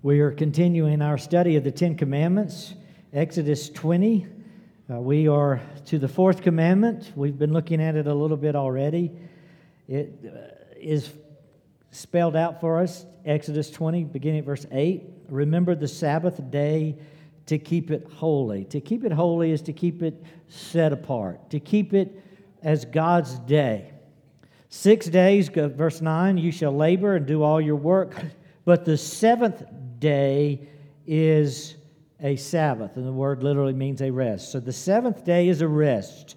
We are continuing our study of the Ten Commandments, Exodus 20. Uh, we are to the fourth commandment. We've been looking at it a little bit already. It uh, is spelled out for us, Exodus 20, beginning at verse 8. Remember the Sabbath day to keep it holy. To keep it holy is to keep it set apart, to keep it as God's day. Six days, verse 9, you shall labor and do all your work, but the seventh day is a Sabbath, and the word literally means a rest. So the seventh day is a rest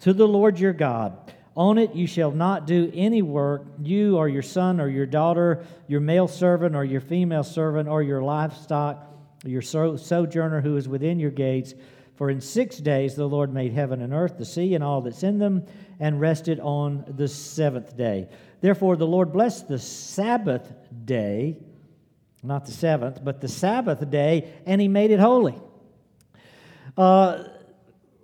to the Lord your God. On it you shall not do any work, you or your son or your daughter, your male servant or your female servant, or your livestock, your sojourner who is within your gates. For in six days the Lord made heaven and earth, the sea, and all that's in them, and rested on the seventh day. Therefore the Lord blessed the Sabbath day not the seventh, but the Sabbath day, and he made it holy. Uh,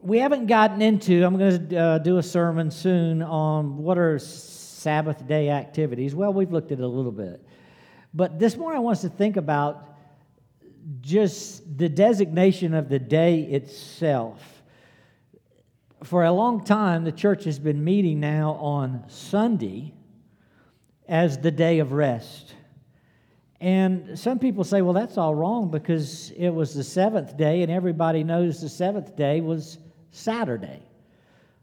we haven't gotten into, I'm going to uh, do a sermon soon on what are Sabbath day activities. Well, we've looked at it a little bit. But this morning I want us to think about just the designation of the day itself. For a long time, the church has been meeting now on Sunday as the day of rest. And some people say, well, that's all wrong because it was the seventh day, and everybody knows the seventh day was Saturday.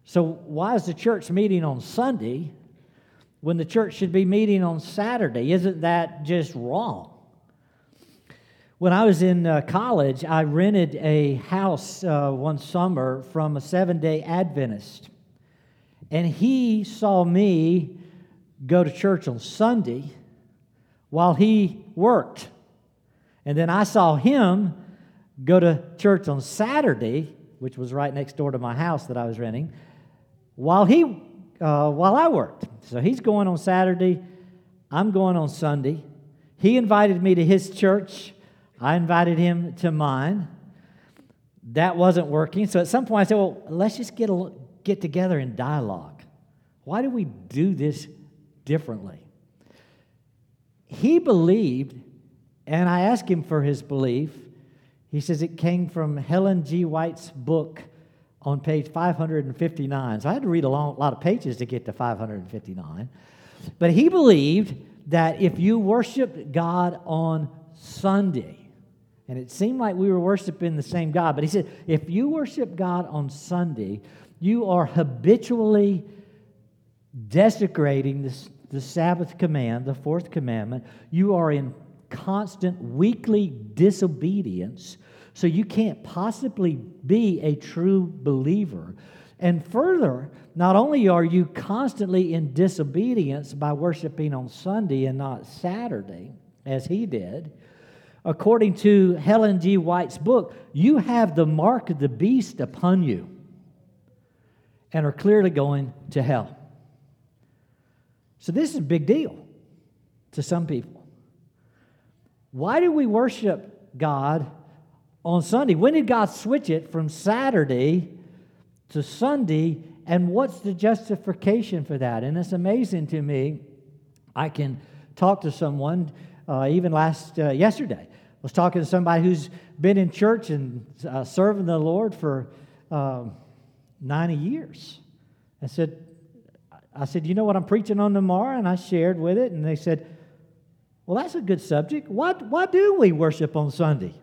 So, why is the church meeting on Sunday when the church should be meeting on Saturday? Isn't that just wrong? When I was in uh, college, I rented a house uh, one summer from a seven day Adventist. And he saw me go to church on Sunday while he worked. And then I saw him go to church on Saturday, which was right next door to my house that I was renting, while he uh, while I worked. So he's going on Saturday, I'm going on Sunday. He invited me to his church. I invited him to mine. That wasn't working. So at some point I said, "Well, let's just get a, get together in dialogue. Why do we do this differently?" He believed, and I asked him for his belief. He says it came from Ellen G. White's book on page 559. So I had to read a long, lot of pages to get to 559. But he believed that if you worship God on Sunday, and it seemed like we were worshiping the same God, but he said, if you worship God on Sunday, you are habitually desecrating this, the Sabbath command, the fourth commandment, you are in constant weekly disobedience, so you can't possibly be a true believer. And further, not only are you constantly in disobedience by worshiping on Sunday and not Saturday, as he did, according to Ellen G. White's book, you have the mark of the beast upon you and are clearly going to hell. So, this is a big deal to some people. Why do we worship God on Sunday? When did God switch it from Saturday to Sunday? And what's the justification for that? And it's amazing to me. I can talk to someone, uh, even last uh, yesterday, I was talking to somebody who's been in church and uh, serving the Lord for um, 90 years. I said, I said, You know what I'm preaching on tomorrow? And I shared with it, and they said, Well, that's a good subject. Why, why do we worship on Sunday?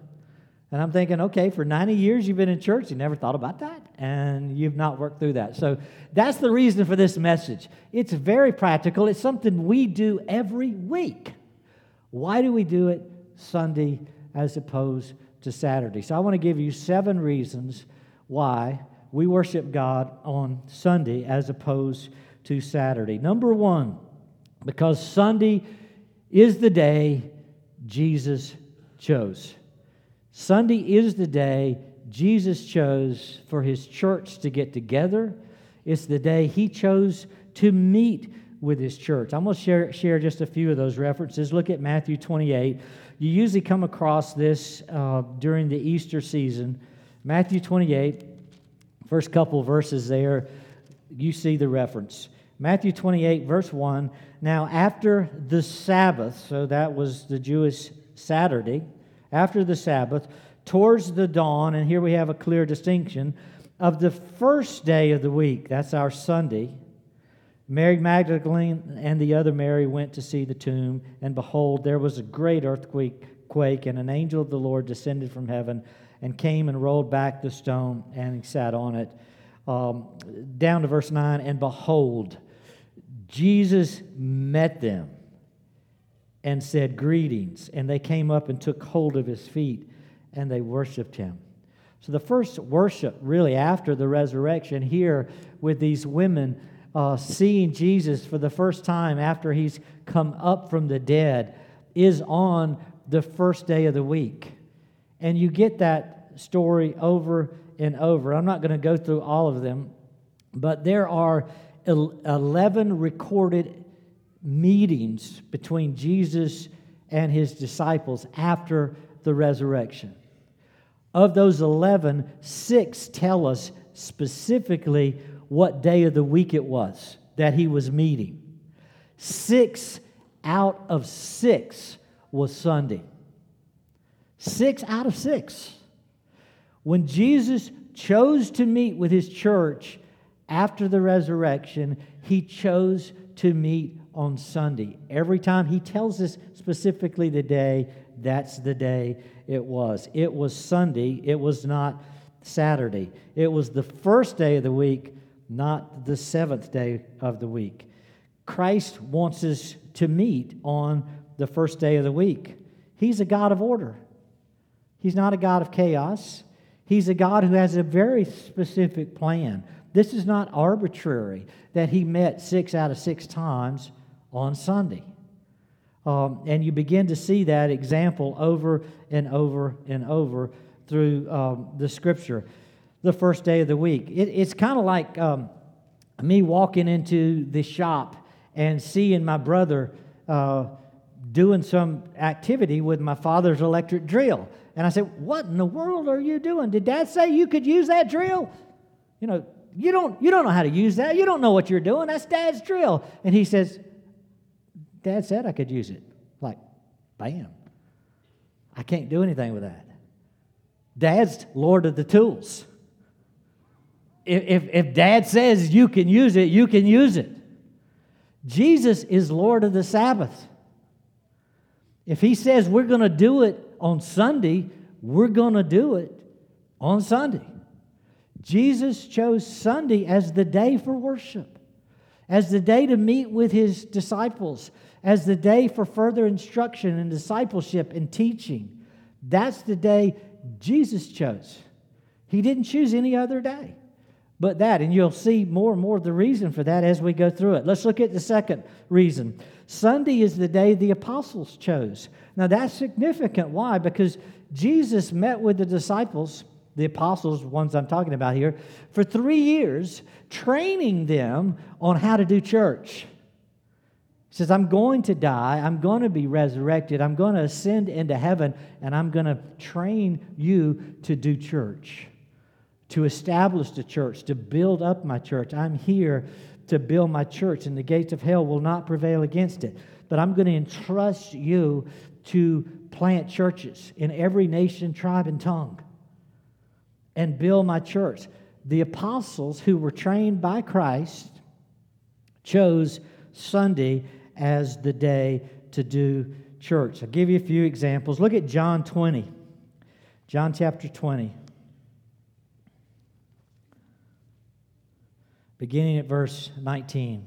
And I'm thinking, okay, for 90 years you've been in church, you never thought about that, and you've not worked through that. So that's the reason for this message. It's very practical, it's something we do every week. Why do we do it Sunday as opposed to Saturday? So I want to give you seven reasons why we worship God on Sunday as opposed to Saturday. Number one, because Sunday is the day Jesus chose. Sunday is the day Jesus chose for his church to get together. It's the day he chose to meet with his church. I'm going to share, share just a few of those references. Look at Matthew 28. You usually come across this uh, during the Easter season. Matthew 28, first couple verses there you see the reference. Matthew 28, verse 1. Now, after the Sabbath, so that was the Jewish Saturday, after the Sabbath, towards the dawn, and here we have a clear distinction of the first day of the week. That's our Sunday. Mary Magdalene and the other Mary went to see the tomb, and behold, there was a great earthquake, quake, and an angel of the Lord descended from heaven and came and rolled back the stone, and sat on it. Um, down to verse 9, and behold, Jesus met them and said, Greetings. And they came up and took hold of his feet, and they worshiped him. So, the first worship, really, after the resurrection, here with these women uh, seeing Jesus for the first time after he's come up from the dead is on the first day of the week. And you get that story over and over. I'm not going to go through all of them, but there are 11 recorded meetings between Jesus and his disciples after the resurrection. Of those 11, six tell us specifically what day of the week it was that he was meeting. Six out of six was Sunday. Six out of six. When Jesus chose to meet with his church after the resurrection, he chose to meet on Sunday. Every time he tells us specifically the day, that's the day it was. It was Sunday, it was not Saturday. It was the first day of the week not the seventh day of the week. Christ wants us to meet on the first day of the week. He's a God of order, He's not a God of chaos. He's a God who has a very specific plan. This is not arbitrary that He met six out of six times on Sunday. Um, and you begin to see that example over and over and over through um, the scripture the first day of the week. It, it's kind of like um, me walking into the shop and seeing my brother uh, doing some activity with my father's electric drill. And I said, What in the world are you doing? Did dad say you could use that drill? You know, you don't, you don't know how to use that. You don't know what you're doing. That's dad's drill. And he says, Dad said I could use it. Like, bam. I can't do anything with that. Dad's Lord of the tools if, if dad says you can use it, you can use it. Jesus is Lord of the Sabbath. If he says we're going to do it on Sunday, we're going to do it on Sunday. Jesus chose Sunday as the day for worship, as the day to meet with his disciples, as the day for further instruction and discipleship and teaching. That's the day Jesus chose. He didn't choose any other day but that. And you'll see more and more of the reason for that as we go through it. Let's look at the second reason. Sunday is the day the apostles chose. Now, that's significant. Why? Because Jesus met with the disciples, the apostles, ones I'm talking about here, for three years, training them on how to do church. He says, I'm going to die, I'm going to be resurrected, I'm going to ascend into heaven, and I'm going to train you to do church to establish the church, to build up my church. I'm here to build my church, and the gates of hell will not prevail against it. But I'm going to entrust you to plant churches in every nation, tribe, and tongue and build my church. The apostles who were trained by Christ chose Sunday as the day to do church. I'll give you a few examples. Look at John 20. John chapter 20. beginning at verse 19.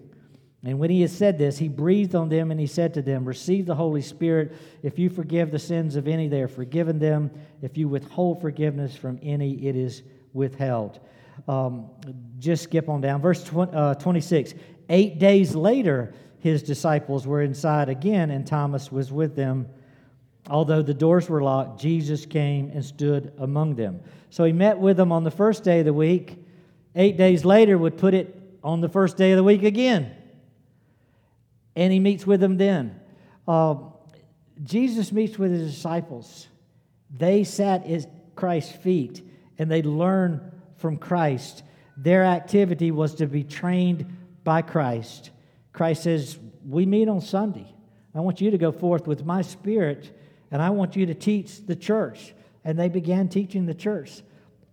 And when he had said this, he breathed on them and he said to them, Receive the Holy Spirit. If you forgive the sins of any, they are forgiven them. If you withhold forgiveness from any, it is withheld. Um, just skip on down. Verse 20, uh, 26. Eight days later, his disciples were inside again, and Thomas was with them. Although the doors were locked, Jesus came and stood among them. So he met with them on the first day of the week. Eight days later, would put it on the first day of the week again. And he meets with them then. Uh, Jesus meets with his disciples. They sat at Christ's feet and they learned from Christ. Their activity was to be trained by Christ. Christ says, We meet on Sunday. I want you to go forth with my spirit, and I want you to teach the church. And they began teaching the church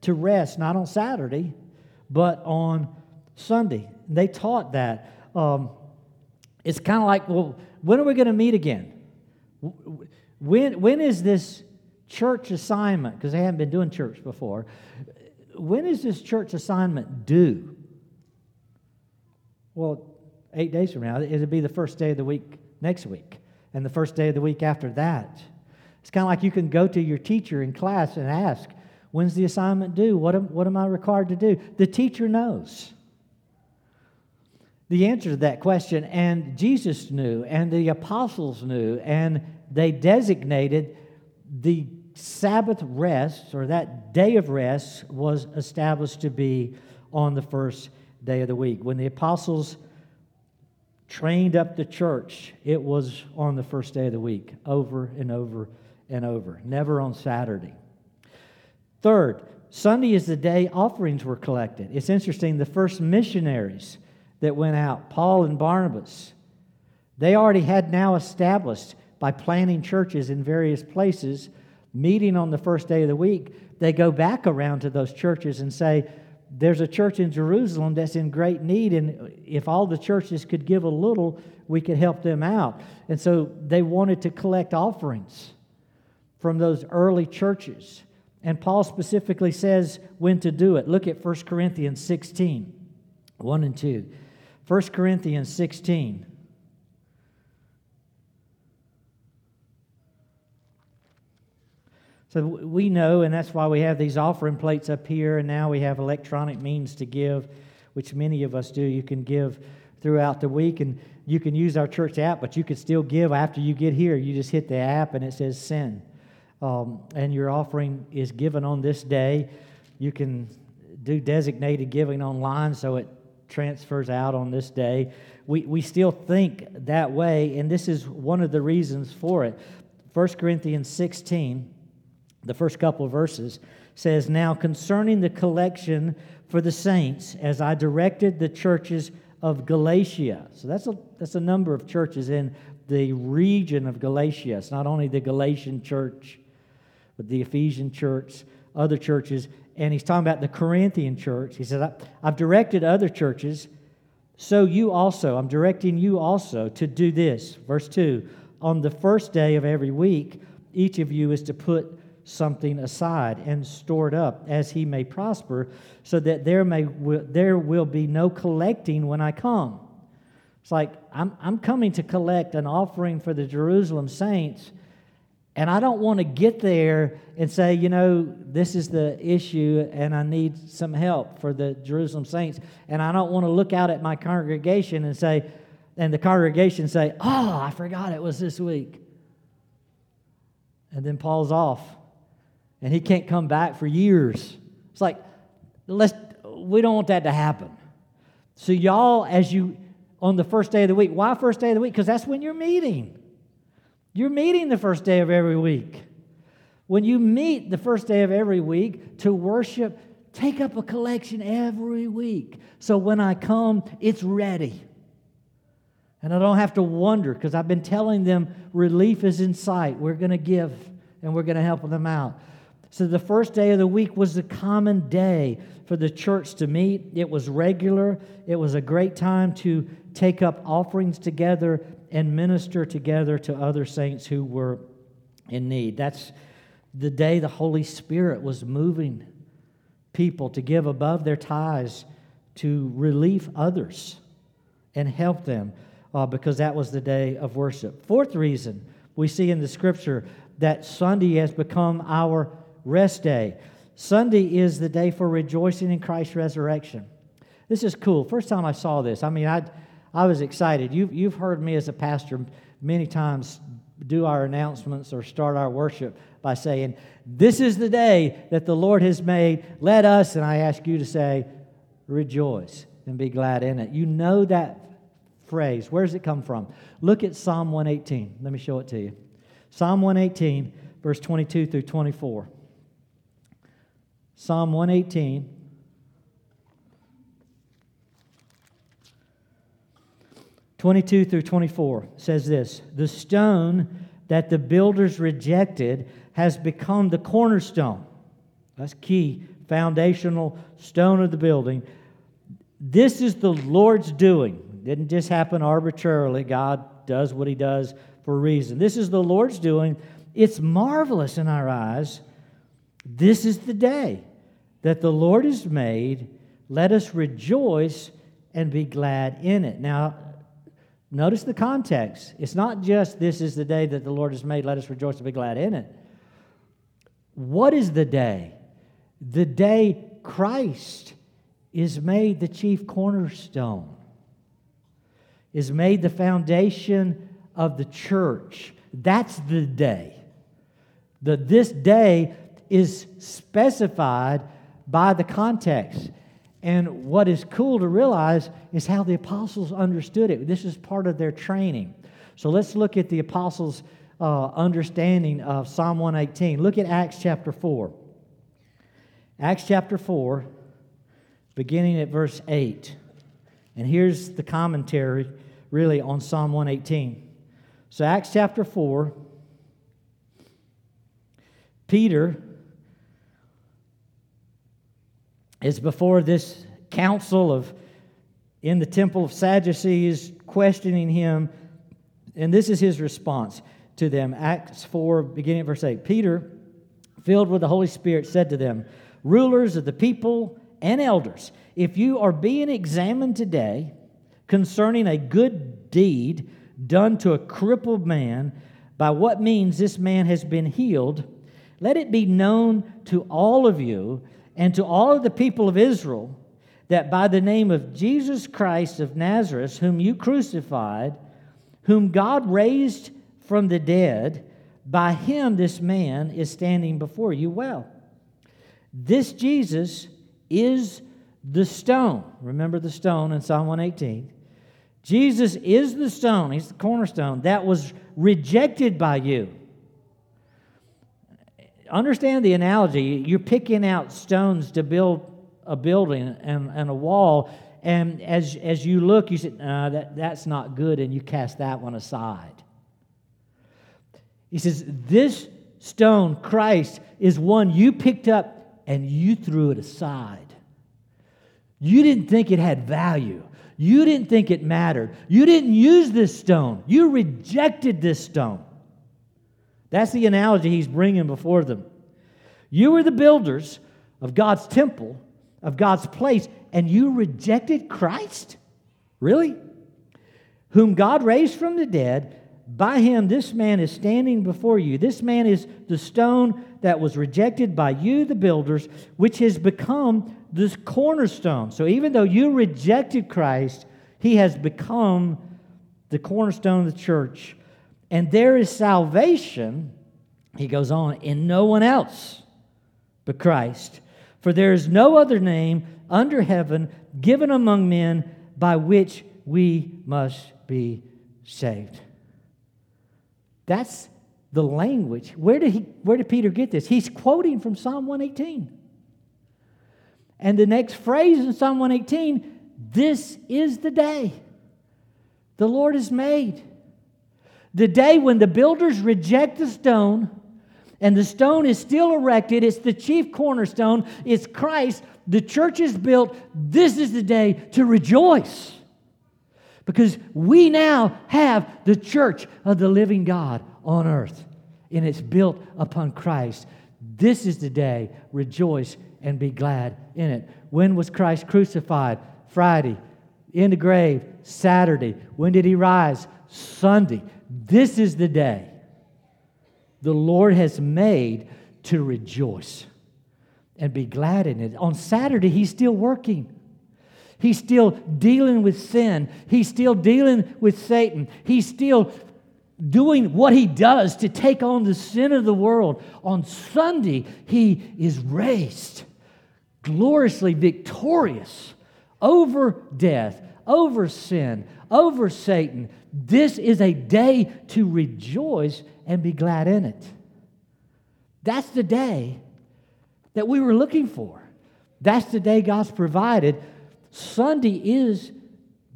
to rest, not on Saturday, but on Sunday. They taught that. Um, it's kind of like, well, when are we going to meet again? When, when is this church assignment? Because they haven't been doing church before. When is this church assignment due? Well, eight days from now, it'll be the first day of the week next week, and the first day of the week after that. It's kind of like you can go to your teacher in class and ask, When's the assignment due? What am, what am I required to do? The teacher knows the answer to that question, and Jesus knew, and the apostles knew, and they designated the Sabbath rest, or that day of rest, was established to be on the first day of the week. When the apostles trained up the church, it was on the first day of the week, over and over and over, never on Saturday. Third, Sunday is the day offerings were collected. It's interesting, the first missionaries that went out, Paul and Barnabas, they already had now established by planting churches in various places, meeting on the first day of the week, they go back around to those churches and say, there's a church in Jerusalem that's in great need, and if all the churches could give a little, we could help them out. And so they wanted to collect offerings from those early churches. And Paul specifically says when to do it. Look at 1 Corinthians 16, 1 and 2. 1 Corinthians 16. So we know, and that's why we have these offering plates up here, and now we have electronic means to give, which many of us do. You can give throughout the week, and you can use our church app, but you can still give after you get here. You just hit the app, and it says send. Um, and your offering is given on this day. You can do designated giving online, so it transfers out on this day. We, we still think that way, and this is one of the reasons for it. 1 Corinthians 16 the first couple of verses says, Now concerning the collection for the saints, as I directed the churches of Galatia. So that's a, that's a number of churches in the region of Galatia. It's not only the Galatian church, but the Ephesian church, other churches. And he's talking about the Corinthian church. He says, I've directed other churches, so you also, I'm directing you also to do this. Verse 2 On the first day of every week, each of you is to put something aside and stored up as he may prosper, so that there, may, there will be no collecting when I come. It's like, I'm, I'm coming to collect an offering for the Jerusalem saints, and I don't want to get there and say, you know, this is the issue, and I need some help for the Jerusalem saints. And I don't want to look out at my congregation and say, and the congregation say, oh, I forgot it was this week. And then Paul's off and he can't come back for years. It's like, let's, we don't want that to happen. So, y'all, as you, on the first day of the week, why first day of the week? Because that's when you're meeting. You're meeting the first day of every week. When you meet the first day of every week to worship, take up a collection every week. So when I come, it's ready. And I don't have to wonder because I've been telling them relief is in sight. We're going to give and we're going to help them out. So the first day of the week was a common day for the church to meet. It was regular. It was a great time to take up offerings together and minister together to other saints who were in need. That's the day the Holy Spirit was moving people to give above their tithes to relieve others and help them uh, because that was the day of worship. Fourth reason we see in the scripture that Sunday has become our rest day. Sunday is the day for rejoicing in Christ's resurrection. This is cool. First time I saw this, I mean, I, I was excited. You've, you've heard me as a pastor many times do our announcements or start our worship by saying, This is the day that the Lord has made. Let us, and I ask you to say, rejoice and be glad in it. You know that phrase. Where does it come from? Look at Psalm 118. Let me show it to you. Psalm 118, verse 22 through 24. Psalm 118. Twenty-two through twenty-four says this: The stone that the builders rejected has become the cornerstone. That's key, foundational stone of the building. This is the Lord's doing. Didn't just happen arbitrarily. God does what he does for a reason. This is the Lord's doing. It's marvelous in our eyes. This is the day that the Lord has made. Let us rejoice and be glad in it. Now, notice the context. It's not just this is the day that the Lord has made. Let us rejoice and be glad in it. What is the day? The day Christ is made the chief cornerstone, is made the foundation of the church. That's the day. The, this day is specified by the context. And what is cool to realize is how the apostles understood it. This is part of their training. So let's look at the apostles' uh, understanding of Psalm 118. Look at Acts chapter 4. Acts chapter 4, beginning at verse 8. And here's the commentary, really, on Psalm 118. So, Acts chapter 4, Peter is before this council of in the temple of Sadducees questioning him, and this is his response to them. Acts 4, beginning at verse 8. Peter, filled with the Holy Spirit, said to them, Rulers of the people and elders, if you are being examined today concerning a good deed done to a crippled man, by what means this man has been healed, let it be known to all of you and to all of the people of Israel that by the name of Jesus Christ of Nazareth, whom you crucified, whom God raised from the dead, by him this man is standing before you well. This Jesus is the stone. Remember the stone in Psalm 118. Jesus is the stone, he's the cornerstone that was rejected by you understand the analogy. You're picking out stones to build a building and, and a wall, and as, as you look, you say, that, that's not good, and you cast that one aside. He says, This stone, Christ, is one you picked up and you threw it aside. You didn't think it had value. You didn't think it mattered. You didn't use this stone. You rejected this stone. That's the analogy he's bringing before them. You were the builders of God's temple, of God's place, and you rejected Christ? Really? Whom God raised from the dead, by him this man is standing before you. This man is the stone that was rejected by you, the builders, which has become this cornerstone. So even though you rejected Christ, he has become the cornerstone of the church. And there is salvation, he goes on, in no one else but Christ. For there is no other name under heaven given among men by which we must be saved. That's the language. Where did, he, where did Peter get this? He's quoting from Psalm 118. And the next phrase in Psalm 118 this is the day the Lord has made. The day when the builders reject the stone and the stone is still erected, it's the chief cornerstone, it's Christ, the church is built. This is the day to rejoice because we now have the church of the living God on earth and it's built upon Christ. This is the day, rejoice and be glad in it. When was Christ crucified? Friday. In the grave, Saturday. When did he rise? Sunday. This is the day the Lord has made to rejoice and be glad in it. On Saturday, He's still working. He's still dealing with sin. He's still dealing with Satan. He's still doing what he does to take on the sin of the world. On Sunday, he is raised, gloriously victorious over death, over sin, over Satan. This is a day to rejoice and be glad in it. That's the day that we were looking for. That's the day God's provided. Sunday is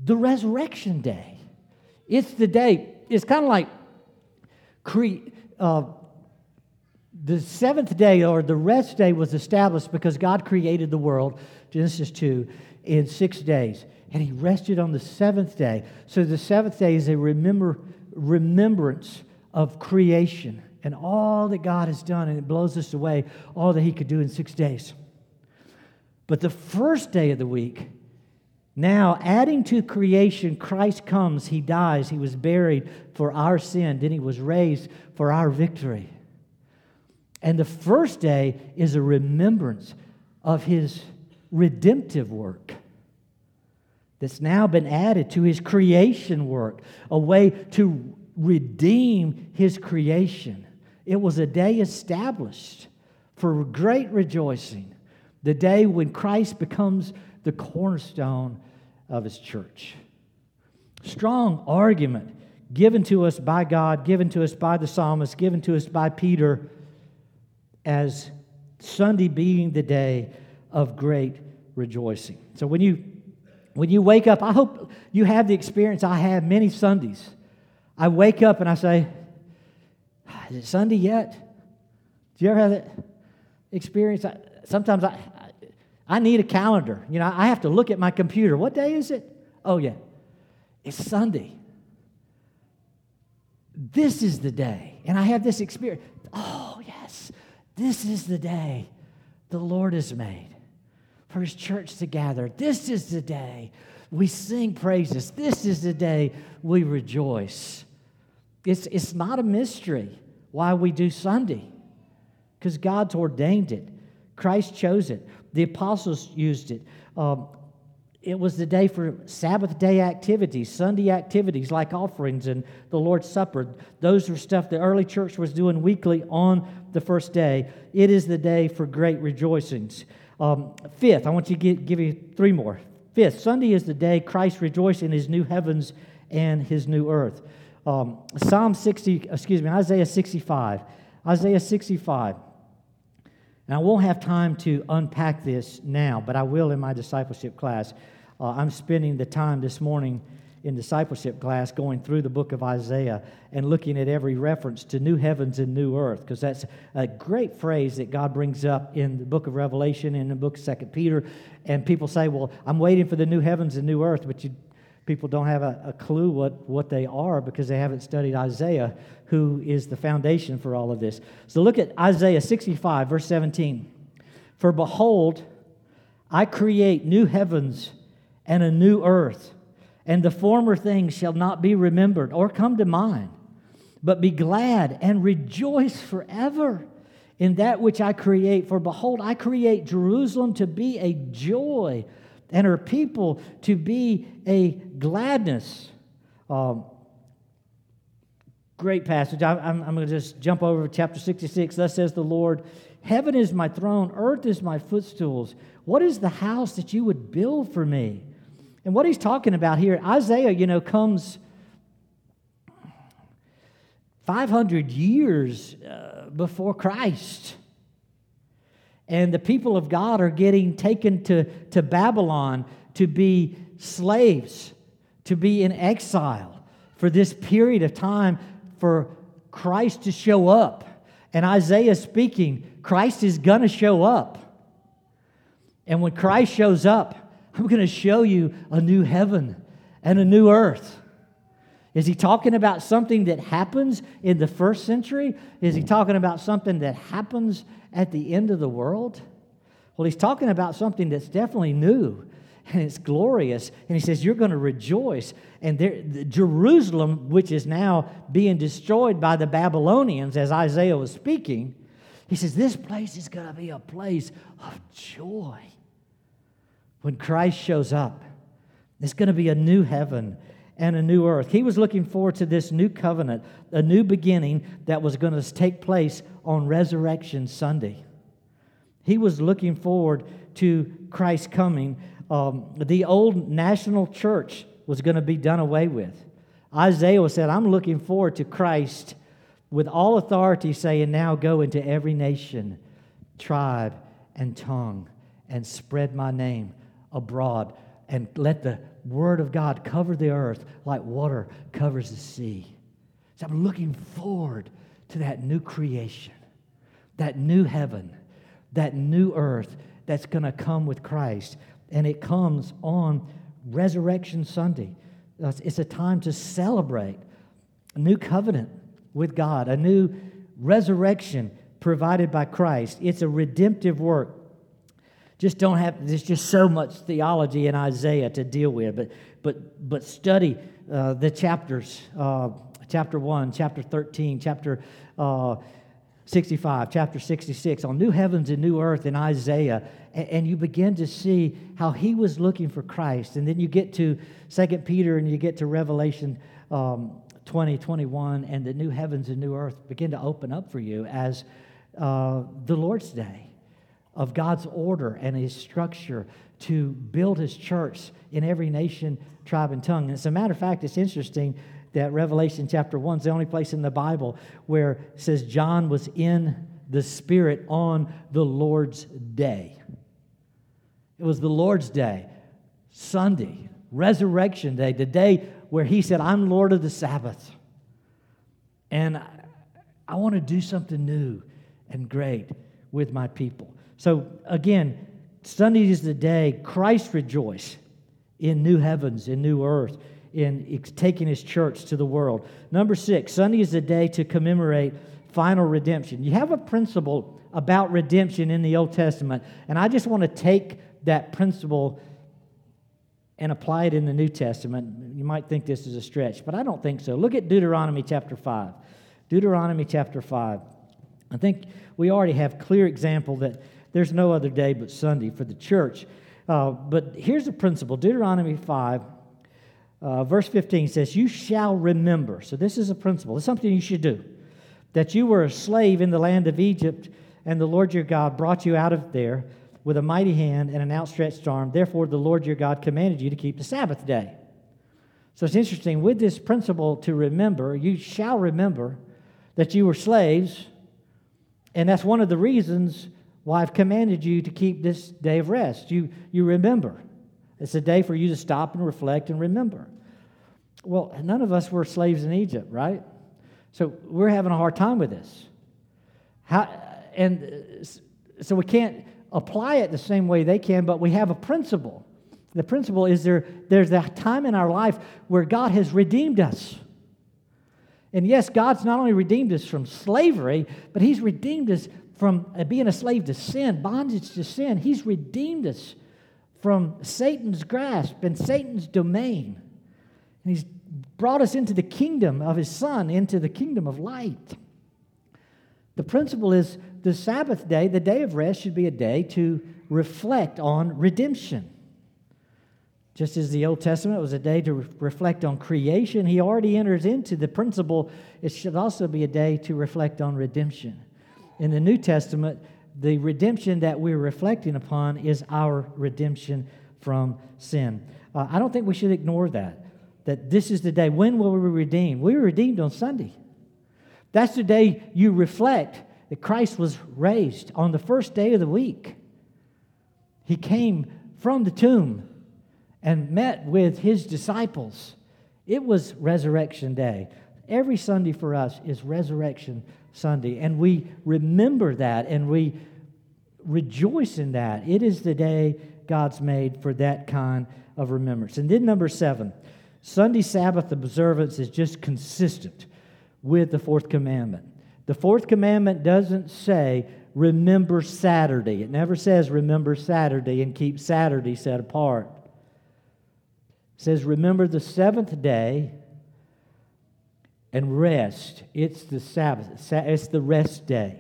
the resurrection day. It's the day, it's kind of like cre- uh, the seventh day or the rest day was established because God created the world, Genesis 2, in six days. And he rested on the seventh day. So the seventh day is a remember, remembrance of creation and all that God has done, and it blows us away, all that he could do in six days. But the first day of the week, now adding to creation, Christ comes, he dies, he was buried for our sin, then he was raised for our victory. And the first day is a remembrance of his redemptive work that's now been added to his creation work, a way to redeem his creation. It was a day established for great rejoicing, the day when Christ becomes the cornerstone of his church. Strong argument given to us by God, given to us by the psalmist, given to us by Peter as Sunday being the day of great rejoicing. So when you when you wake up, I hope you have the experience I have many Sundays. I wake up and I say, ah, Is it Sunday yet? Do you ever have that experience? Sometimes I, I need a calendar. You know, I have to look at my computer. What day is it? Oh, yeah, it's Sunday. This is the day. And I have this experience. Oh, yes, this is the day the Lord has made for his church to gather. This is the day we sing praises. This is the day we rejoice. It's, it's not a mystery why we do Sunday, because God's ordained it. Christ chose it. The apostles used it. Um, it was the day for Sabbath day activities, Sunday activities like offerings and the Lord's Supper. Those were stuff the early church was doing weekly on the first day. It is the day for great rejoicings. Um, fifth, I want to give, give you three more. Fifth, Sunday is the day Christ rejoiced in his new heavens and his new earth. Um, Psalm 60, excuse me, Isaiah 65. Isaiah 65. And I won't have time to unpack this now, but I will in my discipleship class. Uh, I'm spending the time this morning in discipleship class going through the book of Isaiah and looking at every reference to new heavens and new earth, because that's a great phrase that God brings up in the book of Revelation and the book of Second Peter. And people say, Well, I'm waiting for the new heavens and new earth, but you, people don't have a, a clue what, what they are because they haven't studied Isaiah, who is the foundation for all of this. So look at Isaiah 65, verse 17. For behold, I create new heavens and a new earth and the former things shall not be remembered or come to mind, but be glad and rejoice forever in that which I create. For behold, I create Jerusalem to be a joy and her people to be a gladness. Um, great passage. I, I'm, I'm going to just jump over to chapter 66. Thus says the Lord Heaven is my throne, earth is my footstools. What is the house that you would build for me? And what he's talking about here, Isaiah, you know, comes 500 years uh, before Christ. And the people of God are getting taken to, to Babylon to be slaves, to be in exile for this period of time for Christ to show up. And Isaiah speaking, Christ is going to show up. And when Christ shows up, I'm going to show you a new heaven and a new earth. Is he talking about something that happens in the first century? Is he talking about something that happens at the end of the world? Well, he's talking about something that's definitely new and it's glorious. And he says, You're going to rejoice. And there, Jerusalem, which is now being destroyed by the Babylonians, as Isaiah was speaking, he says, This place is going to be a place of joy when Christ shows up. There's going to be a new heaven and a new earth. He was looking forward to this new covenant, a new beginning that was going to take place on Resurrection Sunday. He was looking forward to Christ coming. Um, the old national church was going to be done away with. Isaiah said, I'm looking forward to Christ with all authority saying, Now go into every nation, tribe, and tongue, and spread my name abroad, and let the word of God cover the earth like water covers the sea. So I'm looking forward to that new creation, that new heaven, that new earth that's going to come with Christ. And it comes on Resurrection Sunday. It's a time to celebrate a new covenant with God, a new resurrection provided by Christ. It's a redemptive work. Just don't have, there's just so much theology in Isaiah to deal with, but, but, but study uh, the chapters, uh, chapter 1, chapter 13, chapter uh, 65, chapter 66, on new heavens and new earth in Isaiah, and, and you begin to see how he was looking for Christ. And then you get to second Peter and you get to Revelation um, 20, 21, and the new heavens and new earth begin to open up for you as uh, the Lord's Day of God's order and his structure to build his church in every nation, tribe, and tongue. And as a matter of fact, it's interesting that Revelation chapter 1 is the only place in the Bible where it says John was in the Spirit on the Lord's day. It was the Lord's day, Sunday, Resurrection Day, the day where he said, I'm Lord of the Sabbath. And I want to do something new and great with my people. So, again, Sunday is the day Christ rejoiced in new heavens, in new earth, in taking his church to the world. Number six, Sunday is the day to commemorate final redemption. You have a principle about redemption in the Old Testament, and I just want to take that principle and apply it in the New Testament. You might think this is a stretch, but I don't think so. Look at Deuteronomy chapter 5. Deuteronomy chapter 5. I think we already have clear example that there's no other day but Sunday for the church. Uh, but here's the principle Deuteronomy 5, uh, verse 15 says, You shall remember. So this is a principle. It's something you should do. That you were a slave in the land of Egypt, and the Lord your God brought you out of there with a mighty hand and an outstretched arm. Therefore, the Lord your God commanded you to keep the Sabbath day. So it's interesting, with this principle to remember, you shall remember that you were slaves, and that's one of the reasons why I've commanded you to keep this day of rest. You, you remember. It's a day for you to stop and reflect and remember. Well, none of us were slaves in Egypt, right? So we're having a hard time with this. How, and uh, so we can't apply it the same way they can, but we have a principle. The principle is there, there's a time in our life where God has redeemed us. And yes, God's not only redeemed us from slavery, but He's redeemed us from uh, being a slave to sin, bondage to sin. He's redeemed us from Satan's grasp and Satan's domain. And he's brought us into the kingdom of his son, into the kingdom of light. The principle is the Sabbath day, the day of rest, should be a day to reflect on redemption. Just as the Old Testament was a day to re- reflect on creation, he already enters into the principle it should also be a day to reflect on redemption in the New Testament, the redemption that we're reflecting upon is our redemption from sin. Uh, I don't think we should ignore that. That this is the day. When will we be redeemed? We were redeemed on Sunday. That's the day you reflect that Christ was raised on the first day of the week. He came from the tomb and met with his disciples. It was resurrection day. Every Sunday for us is resurrection Sunday. And we remember that and we rejoice in that. It is the day God's made for that kind of remembrance. And then, number seven, Sunday Sabbath observance is just consistent with the fourth commandment. The fourth commandment doesn't say, remember Saturday. It never says, remember Saturday and keep Saturday set apart. It says, remember the seventh day and rest. It's the Sabbath, it's the rest day.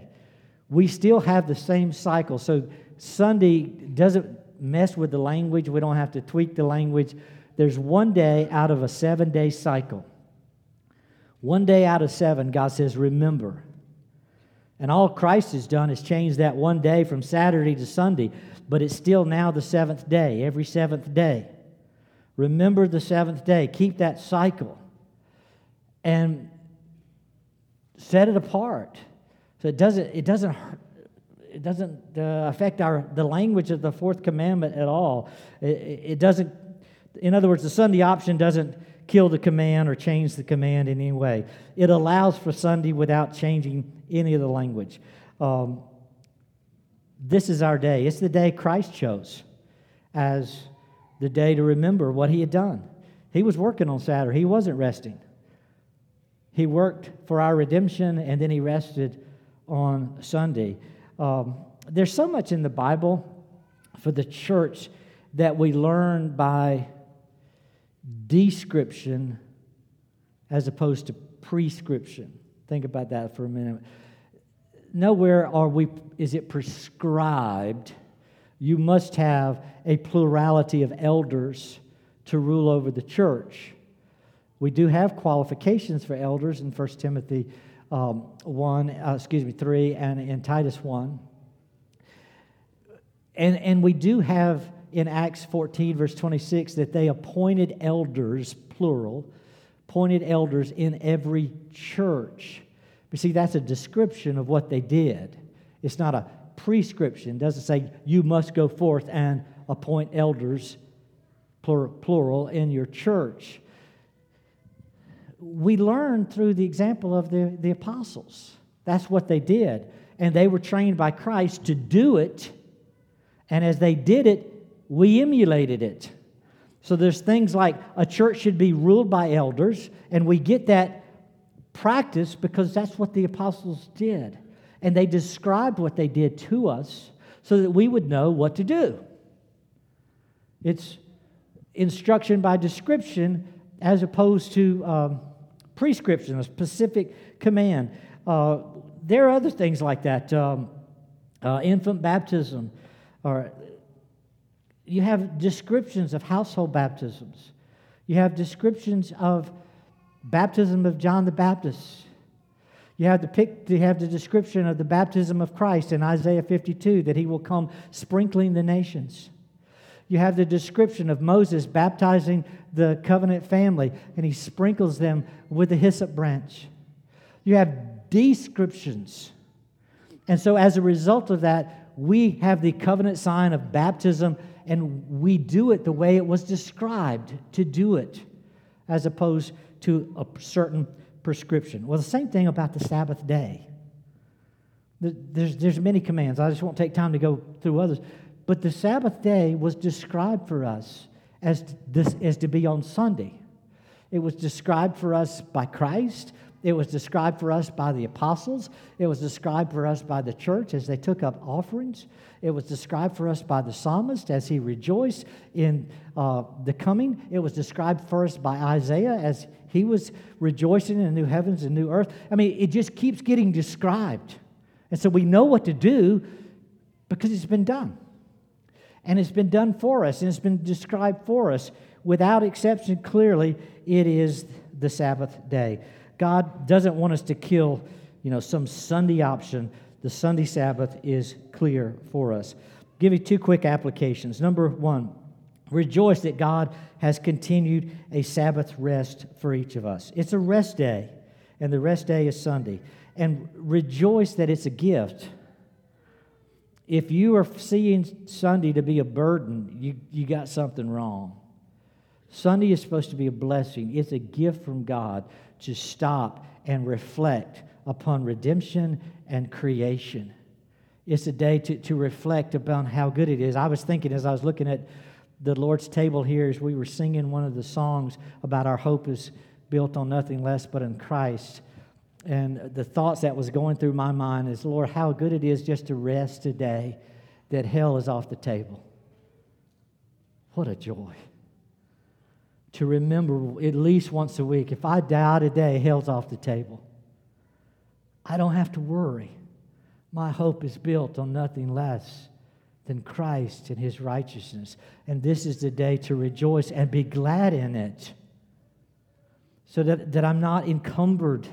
We still have the same cycle. So Sunday doesn't mess with the language. We don't have to tweak the language. there's one day out of a seven day cycle. One day out of seven, God says, remember. And all Christ has done is change that one day from Saturday to Sunday, but it's still now the seventh day, every seventh day. Remember the seventh day, keep that cycle, and set it apart. So it doesn't, it doesn't, it doesn't uh, affect our, the language of the fourth commandment at all. It, it doesn't, in other words, the Sunday option doesn't kill the command or change the command in any way. It allows for Sunday without changing any of the language. Um, this is our day. It's the day Christ chose as the day to remember what he had done. He was working on Saturday, he wasn't resting. He worked for our redemption and then he rested on Sunday. Um, there's so much in the Bible for the church that we learn by description as opposed to prescription. Think about that for a minute. Nowhere are we is it prescribed you must have a plurality of elders to rule over the church. We do have qualifications for elders in 1 Timothy um, 1, uh, excuse me, 3, and in Titus 1. And, and we do have in Acts 14, verse 26, that they appointed elders, plural, appointed elders in every church. But see, that's a description of what they did. It's not a prescription. It doesn't say you must go forth and appoint elders, plural, in your church. We learn through the example of the, the apostles. That's what they did. And they were trained by Christ to do it. And as they did it, we emulated it. So there's things like a church should be ruled by elders, and we get that practice because that's what the apostles did. And they described what they did to us so that we would know what to do. It's instruction by description as opposed to um, prescription, a specific command. Uh, there are other things like that. Um, uh, infant baptism, or you have descriptions of household baptisms. You have descriptions of baptism of John the Baptist. You have the pic, you have the description of the baptism of Christ in Isaiah 52 that he will come sprinkling the nations. You have the description of Moses baptizing the covenant family and he sprinkles them with the hyssop branch. You have descriptions. And so as a result of that, we have the covenant sign of baptism and we do it the way it was described to do it, as opposed to a certain prescription. Well, the same thing about the Sabbath day. There's, there's many commands. I just won't take time to go through others. But the Sabbath day was described for us as, this, as to be on Sunday. It was described for us by Christ. It was described for us by the apostles. It was described for us by the church as they took up offerings. It was described for us by the psalmist as he rejoiced in uh, the coming. It was described for us by Isaiah as he was rejoicing in the new heavens and new earth. I mean, it just keeps getting described. And so we know what to do because it's been done. And it's been done for us, and it's been described for us. Without exception, clearly, it is the Sabbath day. God doesn't want us to kill, you know, some Sunday option. The Sunday Sabbath is clear for us. I'll give you two quick applications. Number one, rejoice that God has continued a Sabbath rest for each of us. It's a rest day, and the rest day is Sunday. And rejoice that it's a gift. If you are seeing Sunday to be a burden, you, you got something wrong. Sunday is supposed to be a blessing, it's a gift from God to stop and reflect upon redemption and creation. It's a day to, to reflect upon how good it is. I was thinking as I was looking at the Lord's table here, as we were singing one of the songs about our hope is built on nothing less but in Christ. And the thoughts that was going through my mind is, Lord, how good it is just to rest today that hell is off the table. What a joy to remember at least once a week if I die today, hell's off the table. I don't have to worry. My hope is built on nothing less than Christ and his righteousness. And this is the day to rejoice and be glad in it. So that, that I'm not encumbered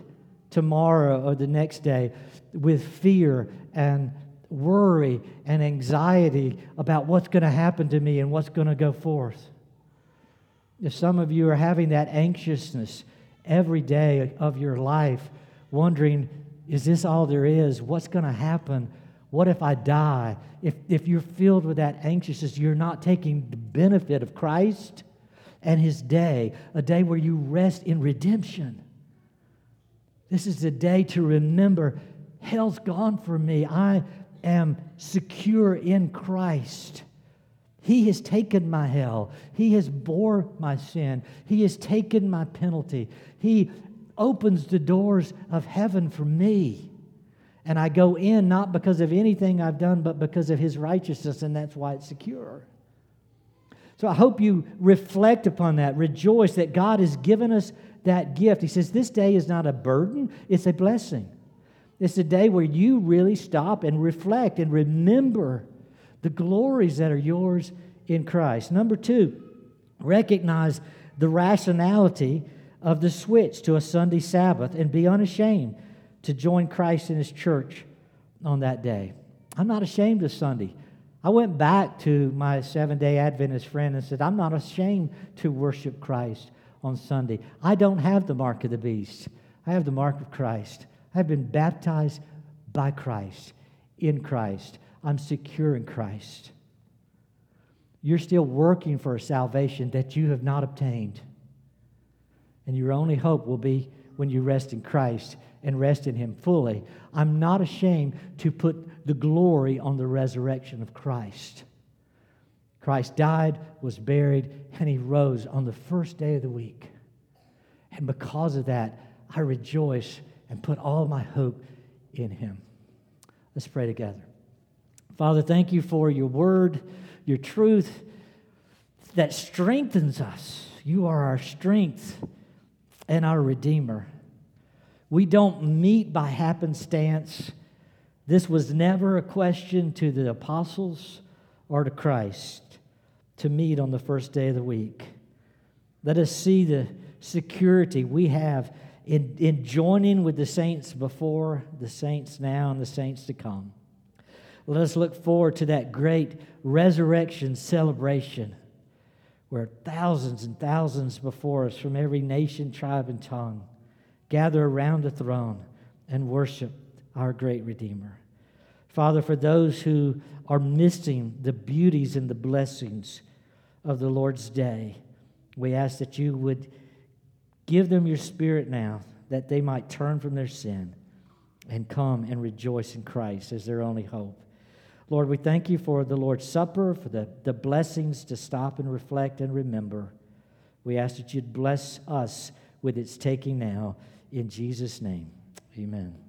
tomorrow or the next day with fear and worry and anxiety about what's going to happen to me and what's going to go forth. If some of you are having that anxiousness every day of your life, wondering, is this all there is? What's going to happen? What if I die? If, if you're filled with that anxiousness, you're not taking the benefit of Christ and His day, a day where you rest in redemption. This is a day to remember hell's gone for me. I am secure in Christ. He has taken my hell. He has bore my sin. He has taken my penalty. He opens the doors of heaven for me. And I go in not because of anything I've done, but because of his righteousness, and that's why it's secure. So I hope you reflect upon that. Rejoice that God has given us that gift. He says, This day is not a burden, it's a blessing. It's a day where you really stop and reflect and remember the glories that are yours in Christ. Number two, recognize the rationality of the switch to a Sunday Sabbath and be unashamed to join Christ in his church on that day. I'm not ashamed of Sunday. I went back to my seven day Adventist friend and said, I'm not ashamed to worship Christ on Sunday. I don't have the mark of the beast, I have the mark of Christ. I've been baptized by Christ, in Christ. I'm secure in Christ. You're still working for a salvation that you have not obtained. And your only hope will be when you rest in Christ and rest in Him fully. I'm not ashamed to put the glory on the resurrection of Christ. Christ died, was buried, and He rose on the first day of the week. And because of that, I rejoice and put all my hope in Him. Let's pray together. Father, thank you for your word, your truth that strengthens us. You are our strength and our Redeemer. We don't meet by happenstance. This was never a question to the apostles or to Christ to meet on the first day of the week. Let us see the security we have in, in joining with the saints before, the saints now, and the saints to come. Let us look forward to that great resurrection celebration where thousands and thousands before us from every nation, tribe, and tongue gather around the throne and worship our great Redeemer. Father, for those who are missing the beauties and the blessings of the Lord's day, we ask that you would give them your spirit now that they might turn from their sin and come and rejoice in Christ as their only hope. Lord, we thank you for the Lord's Supper, for the, the blessings to stop and reflect and remember. We ask that you'd bless us with its taking now. In Jesus' name, amen.